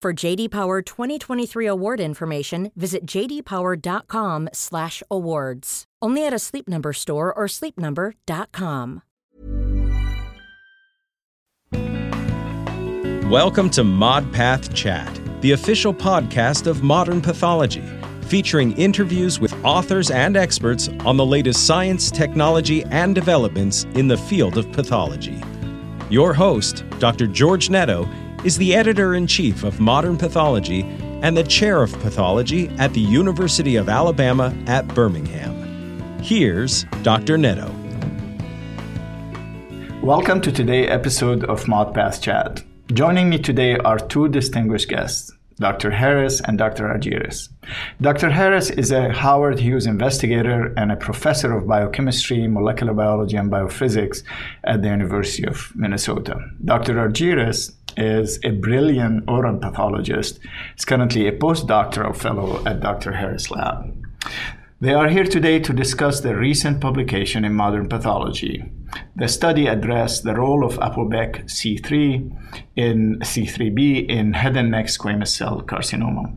For JD Power 2023 award information, visit jdpower.com/awards. Only at a Sleep Number store or sleepnumber.com. Welcome to ModPath Chat, the official podcast of modern pathology, featuring interviews with authors and experts on the latest science, technology, and developments in the field of pathology. Your host, Dr. George Netto, is the editor in chief of Modern Pathology and the chair of pathology at the University of Alabama at Birmingham. Here's Dr. Netto. Welcome to today's episode of ModPath Chat. Joining me today are two distinguished guests, Dr. Harris and Dr. Argyris. Dr. Harris is a Howard Hughes investigator and a professor of biochemistry, molecular biology, and biophysics at the University of Minnesota. Dr. Argyris is a brilliant oral pathologist. He's currently a postdoctoral fellow at Dr. Harris Lab. They are here today to discuss the recent publication in Modern Pathology. The study addressed the role of APOBEC C3 in C3b in head and neck squamous cell carcinoma.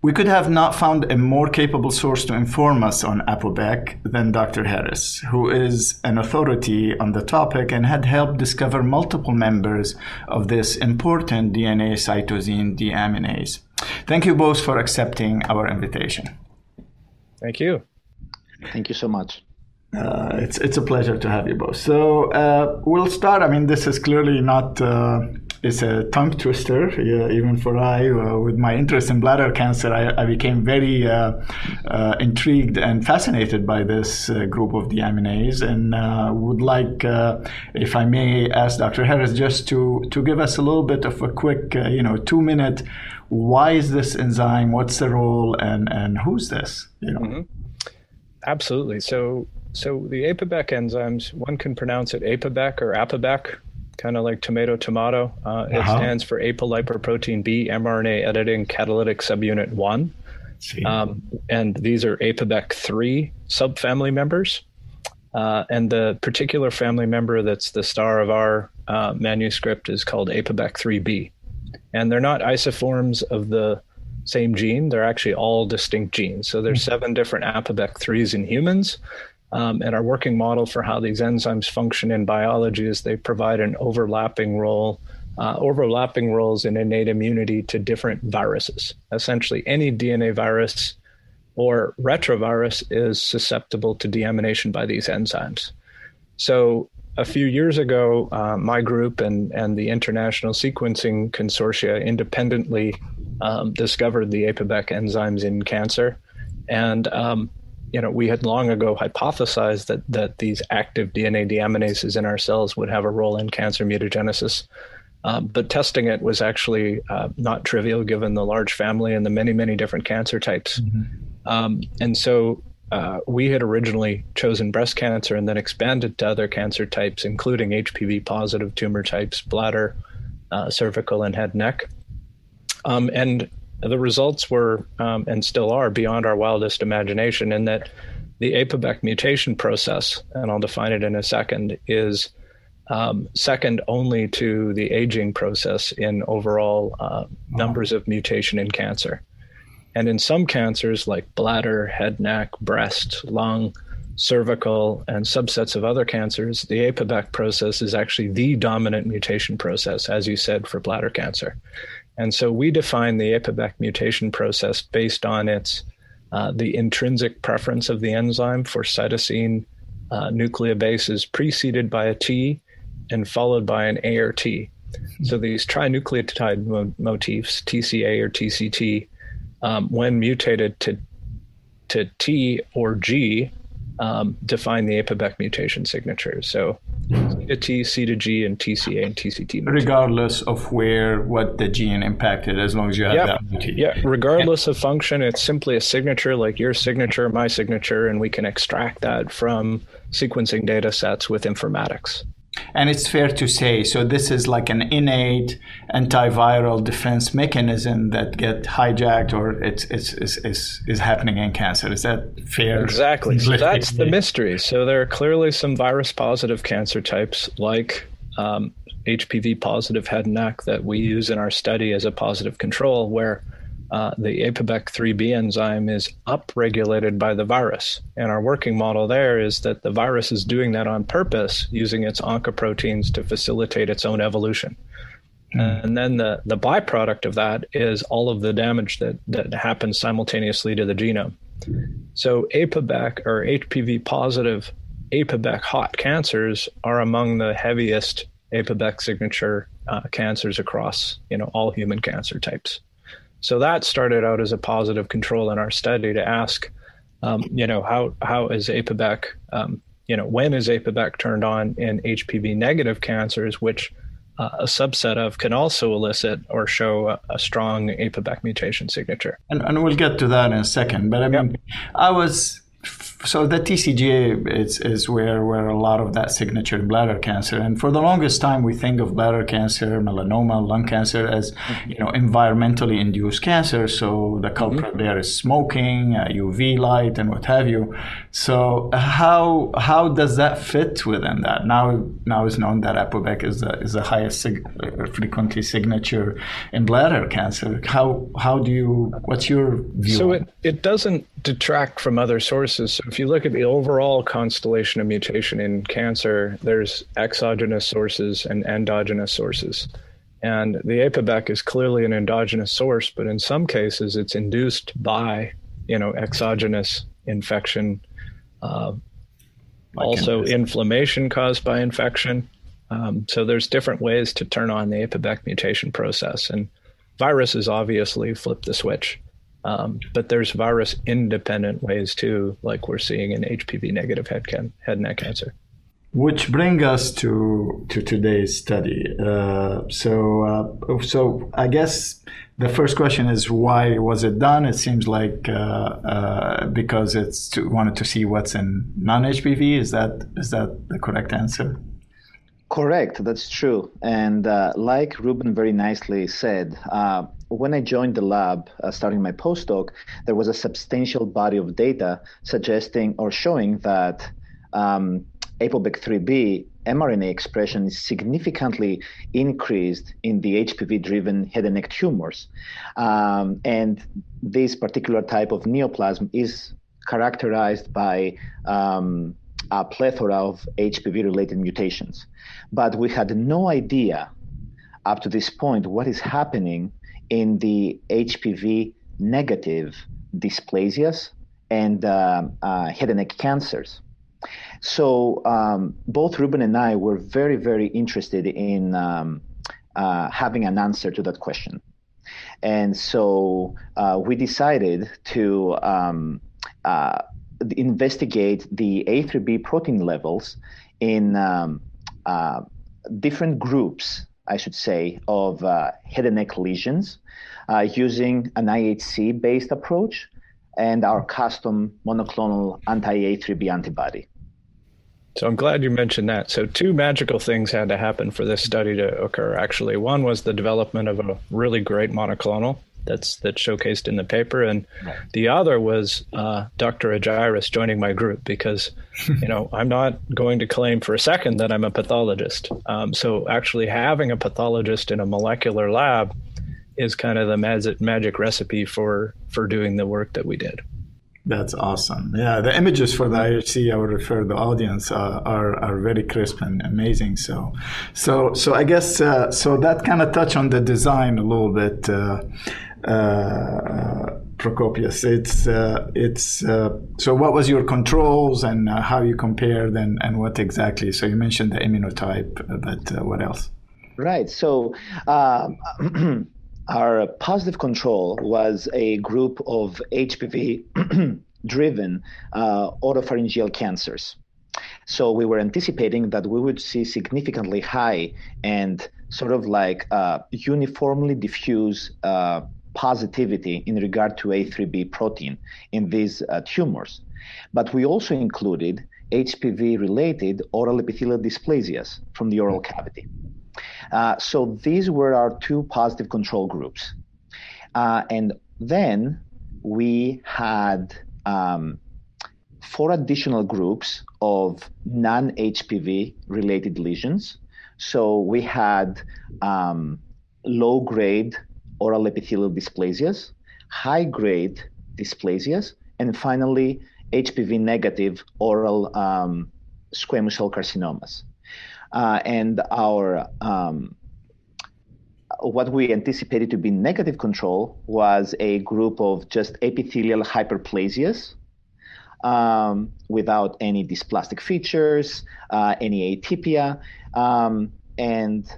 We could have not found a more capable source to inform us on APOBEC than Dr. Harris, who is an authority on the topic and had helped discover multiple members of this important DNA cytosine deaminase. Thank you both for accepting our invitation. Thank you. Thank you so much. Uh, it's it's a pleasure to have you both. So uh, we'll start. I mean, this is clearly not uh, it's a tongue twister. Yeah, even for I, uh, with my interest in bladder cancer, I, I became very uh, uh, intrigued and fascinated by this group of deaminase, and would like, if I may, ask Dr. Harris just to to give us a little bit of a quick, you know, two minute. Why is this enzyme? What's the role? And and who's this? You know. Mm-hmm. Absolutely. So so the APOBEC enzymes, one can pronounce it APOBEC or APOBEC, kind of like tomato tomato. Uh, uh-huh. It stands for apolipoprotein B mRNA editing catalytic subunit one. Um, and these are APOBEC 3 subfamily members. Uh, and the particular family member that's the star of our uh, manuscript is called APOBEC 3b. And they're not isoforms of the same gene, they're actually all distinct genes. So there's mm-hmm. seven different APOBEC 3s in humans, um, and our working model for how these enzymes function in biology is they provide an overlapping role, uh, overlapping roles in innate immunity to different viruses. Essentially, any DNA virus or retrovirus is susceptible to deamination by these enzymes. So, a few years ago, uh, my group and, and the International Sequencing Consortia independently um, discovered the APOBEC enzymes in cancer. And um, you know, we had long ago hypothesized that that these active DNA deaminases in our cells would have a role in cancer mutagenesis. Um, but testing it was actually uh, not trivial given the large family and the many, many different cancer types. Mm-hmm. Um, and so uh, we had originally chosen breast cancer and then expanded to other cancer types, including HPV positive tumor types, bladder, uh, cervical, and head neck. Um, and the results were um, and still are beyond our wildest imagination in that the APOBEC mutation process, and I'll define it in a second, is um, second only to the aging process in overall uh, numbers of mutation in cancer. And in some cancers like bladder, head, neck, breast, lung, cervical, and subsets of other cancers, the APOBEC process is actually the dominant mutation process, as you said, for bladder cancer. And so we define the APOBEC mutation process based on its uh, the intrinsic preference of the enzyme for cytosine uh, nucleobase is preceded by a T and followed by an A or T. So these trinucleotide mo- motifs, TCA or TCT, um, when mutated to to T or G, um, define the APOBEC mutation signature. So C to T, C to G, and TCA and TCT. Regardless of where what the gene impacted, as long as you have yeah. that motif. Yeah, regardless of function, it's simply a signature like your signature, my signature, and we can extract that from sequencing data sets with informatics. And it's fair to say, so this is like an innate antiviral defense mechanism that get hijacked or it's, it's, it's, it's is happening in cancer. Is that fair? Exactly. So that's the mystery. So there are clearly some virus positive cancer types like um, HPV positive head and neck that we use in our study as a positive control where uh, the APOBEC3B enzyme is upregulated by the virus. And our working model there is that the virus is doing that on purpose, using its oncoproteins to facilitate its own evolution. Mm. And then the, the byproduct of that is all of the damage that, that happens simultaneously to the genome. So APOBEC or HPV positive APOBEC hot cancers are among the heaviest APOBEC signature uh, cancers across you know all human cancer types. So that started out as a positive control in our study to ask, um, you know, how how is APOBEC, um, you know, when is APOBEC turned on in HPV negative cancers, which uh, a subset of can also elicit or show a, a strong APOBEC mutation signature. And, and, we'll get to that in a second. But I mean, yep. I was so the TCGA is, is where, where a lot of that signature in bladder cancer. And for the longest time, we think of bladder cancer, melanoma, lung cancer as, mm-hmm. you know, environmentally induced cancer. So the culprit mm-hmm. there is smoking, uh, UV light, and what have you. So how how does that fit within that? Now now it's known that APOBEC is the, is the highest sig- frequently signature in bladder cancer. How how do you what's your view? So it, it doesn't detract from other sources. So if you look at the overall constellation of mutation in cancer, there's exogenous sources and endogenous sources. And the APOBEC is clearly an endogenous source, but in some cases it's induced by, you know, exogenous infection, uh, also inflammation caused by infection. Um, so there's different ways to turn on the APOBEC mutation process, and viruses obviously flip the switch. Um, but there's virus independent ways too, like we're seeing in HPV negative head, can- head neck cancer. Which bring us to to today's study. Uh, so uh, so I guess the first question is why was it done? It seems like uh, uh because it's to, wanted to see what's in non HPV. Is that is that the correct answer? Correct, that's true. And uh, like Ruben very nicely said, uh, when I joined the lab, uh, starting my postdoc, there was a substantial body of data suggesting or showing that um, APOBEC3B mRNA expression is significantly increased in the HPV-driven head and neck tumors, um, and this particular type of neoplasm is characterized by um, a plethora of HPV-related mutations. But we had no idea up to this point what is happening in the HPV negative dysplasias and uh, uh, head and neck cancers. So um, both Ruben and I were very, very interested in um, uh, having an answer to that question. And so uh, we decided to um, uh, investigate the A3B protein levels in um, uh, different groups I should say, of uh, head and neck lesions uh, using an IHC based approach and our custom monoclonal anti A3B antibody. So I'm glad you mentioned that. So two magical things had to happen for this study to occur. Actually, one was the development of a really great monoclonal that's that's showcased in the paper, and the other was uh, Dr. Argyris joining my group because you know I'm not going to claim for a second that I'm a pathologist. Um, so actually having a pathologist in a molecular lab is kind of the magic magic recipe for for doing the work that we did. That's awesome. Yeah, the images for the IHC, I would refer the audience uh, are are very crisp and amazing. So, so so I guess uh, so that kind of touch on the design a little bit. Uh, uh Prokopios, it's uh, it's uh, so. What was your controls and how you compared and and what exactly? So you mentioned the immunotype, but what else? Right. So. Um, our positive control was a group of HPV driven uh, cancers. So we were anticipating that we would see significantly high and sort of like uh, uniformly diffuse uh, positivity in regard to A3B protein in these uh, tumors. But we also included HPV related oral epithelial dysplasias from the oral cavity. Uh, so these were our two positive control groups. Uh, and then we had um, four additional groups of non HPV related lesions. So we had um, low grade oral epithelial dysplasias, high grade dysplasias, and finally HPV negative oral um, squamous cell carcinomas. Uh, and our um, what we anticipated to be negative control was a group of just epithelial hyperplasias um, without any dysplastic features, uh, any atypia, um, and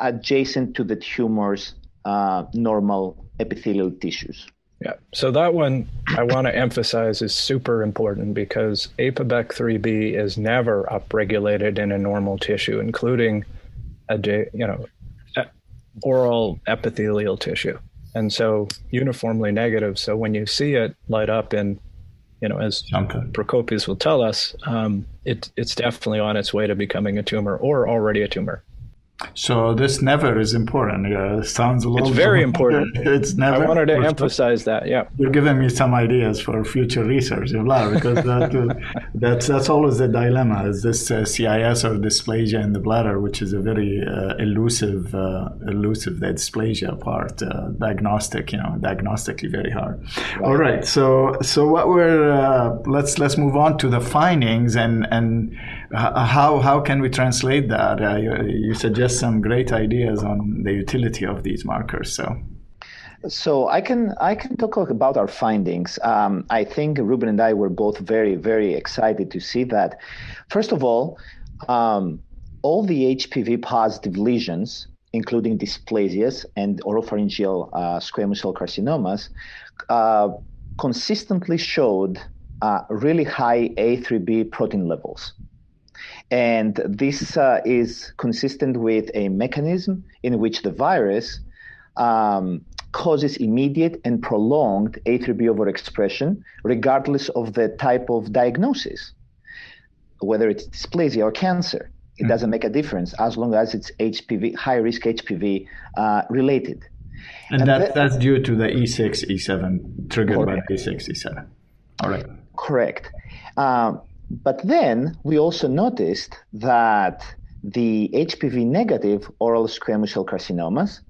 adjacent to the tumor's uh, normal epithelial tissues. Yeah. So that one I want to emphasize is super important because APOBEC3B is never upregulated in a normal tissue, including a you know oral epithelial tissue, and so uniformly negative. So when you see it light up in you know, as okay. Prokopios will tell us, um, it, it's definitely on its way to becoming a tumor or already a tumor. So this never is important. It sounds a little. It's very important. it's never. I wanted to emphasize that. Yeah, you're giving me some ideas for future research, because that, that's that's always the dilemma: is this uh, CIS or dysplasia in the bladder, which is a very uh, elusive, uh, elusive the dysplasia part, uh, diagnostic. You know, diagnostically very hard. Right. All right. So so what we're uh, let's let's move on to the findings and and how how can we translate that? Uh, you, you suggest some great ideas on the utility of these markers. So. So I can I can talk about our findings. Um, I think Ruben and I were both very very excited to see that. First of all, um, all the HPV positive lesions, including dysplasias and oropharyngeal uh, squamous cell carcinomas, uh, consistently showed uh, really high A3B protein levels. And this uh, is consistent with a mechanism in which the virus um, causes immediate and prolonged A3B overexpression, regardless of the type of diagnosis, whether it's dysplasia or cancer. It mm. doesn't make a difference as long as it's HPV, high risk HPV uh, related. And, and that, that, that's due to the E6, E7, triggered correct. by E6, E7. All right. Correct. Um, but then we also noticed that the HPV negative oral squamous cell carcinomas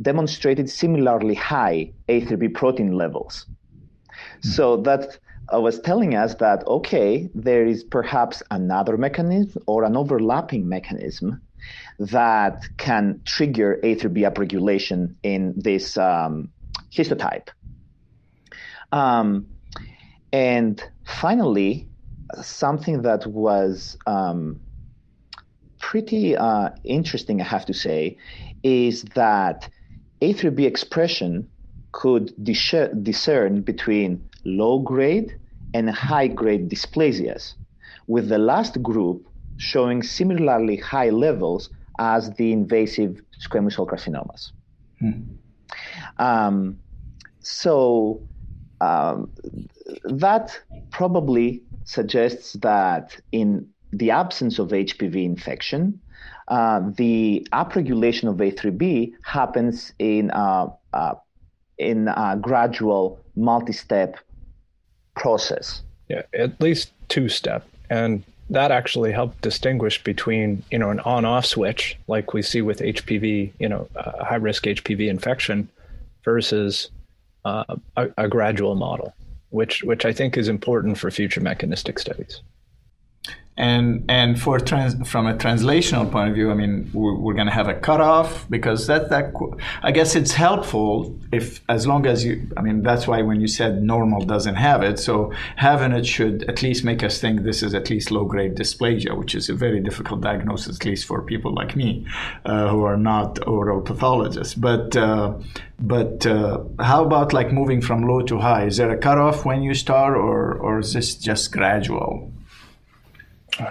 demonstrated similarly high A3B protein levels. Mm. So that uh, was telling us that, okay, there is perhaps another mechanism or an overlapping mechanism that can trigger A3B upregulation in this um, histotype. Um, and finally, something that was um, pretty uh, interesting, I have to say, is that A3B expression could discern between low grade and high grade dysplasias, with the last group showing similarly high levels as the invasive squamous cell carcinomas. Hmm. Um, so um, that probably suggests that in the absence of HPV infection, uh, the upregulation of A3B happens in a, uh, in a gradual multi-step process. Yeah, at least two step, and that actually helped distinguish between you know an on-off switch like we see with HPV, you know, uh, high-risk HPV infection, versus uh, a, a gradual model. Which which I think is important for future mechanistic studies and and for trans, from a translational point of view, I mean, we're, we're going to have a cutoff because that that I guess it's helpful if as long as you. I mean, that's why when you said normal doesn't have it, so having it should at least make us think this is at least low grade dysplasia, which is a very difficult diagnosis, at least for people like me uh, who are not oral pathologists. But uh, but uh, how about like moving from low to high? Is there a cutoff when you start, or or is this just gradual?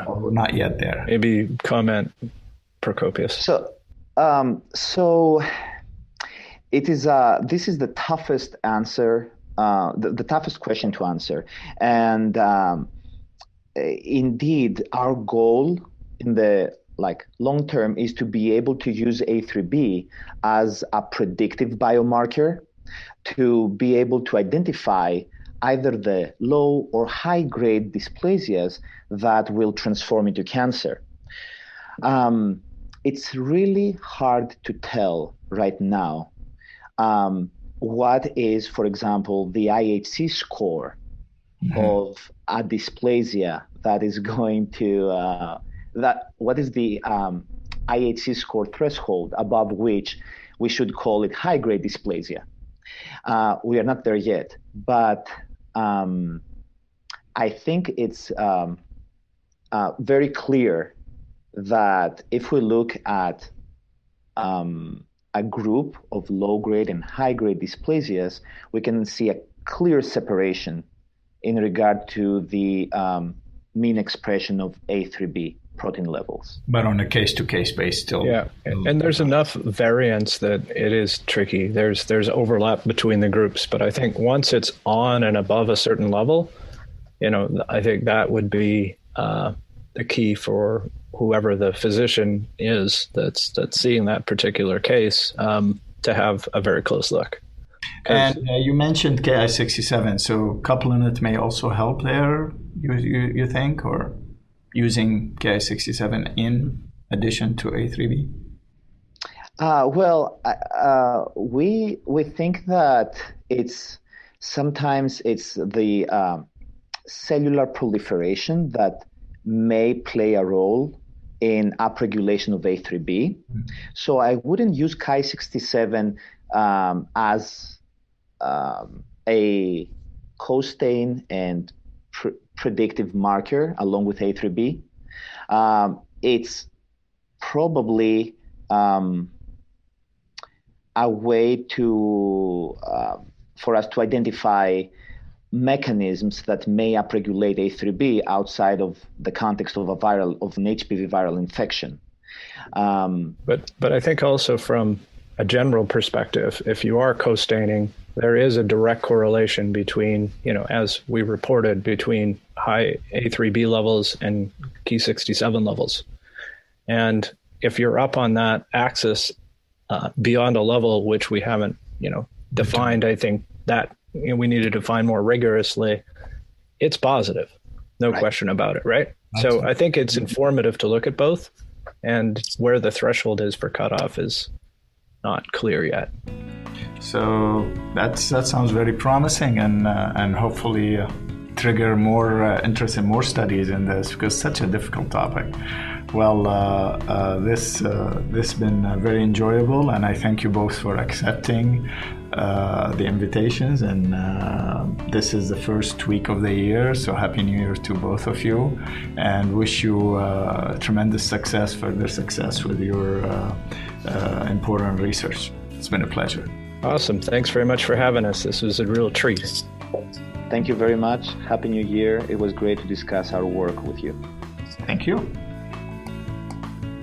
We're not yet there. Maybe comment, Prokopios. So, um, so it is. Uh, this is the toughest answer, uh, the, the, toughest question to answer, and um, indeed, our goal in the like long term is to be able to use A3B as a predictive biomarker to be able to identify either the low or high grade dysplasias that will transform into cancer. Um, it's really hard to tell right now um, what is, for example, the IHC score mm-hmm. of a dysplasia that is going to uh, that what is the um, IHC score threshold above which we should call it high grade dysplasia. Uh, we are not there yet, but um, I think it's um, uh, very clear that if we look at um, a group of low grade and high grade dysplasias, we can see a clear separation in regard to the um, mean expression of A3B protein levels. But on a case to case basis, still. Yeah, and there's enough variance that it is tricky. There's there's overlap between the groups, but I think once it's on and above a certain level, you know, I think that would be uh, the key for whoever the physician is that's that's seeing that particular case um, to have a very close look. And uh, you mentioned Ki67, so coupling it may also help there. You you, you think or? Using Ki67 in addition to A3B? Uh, well, uh, we we think that it's sometimes it's the uh, cellular proliferation that may play a role in upregulation of A3B. Mm-hmm. So I wouldn't use Ki67 um, as um, a costain and pr- predictive marker along with A3B. Um, it's probably um, a way to uh, for us to identify mechanisms that may upregulate A3B outside of the context of a viral of an HPV viral infection. Um, but but I think also from a general perspective, if you are co-staining, there is a direct correlation between, you know, as we reported, between high A3B levels and Ki67 levels. And if you're up on that axis uh, beyond a level which we haven't, you know, defined, I think that you know, we need to define more rigorously, it's positive. No right. question about it, right? Absolutely. So I think it's informative to look at both and where the threshold is for cutoff is not clear yet. So that's that sounds very promising, and uh, and hopefully uh, trigger more uh, interest in more studies in this because such a difficult topic. Well, uh, uh, this uh, this been very enjoyable, and I thank you both for accepting Uh, the invitations. And uh, this is the first week of the year, so happy New Year to both of you, and wish you uh, tremendous success, further success with your uh, important research. It's been a pleasure. Awesome. Thanks very much for having us. This was a real treat. Thank you very much. Happy New Year. It was great to discuss our work with you. Thank you.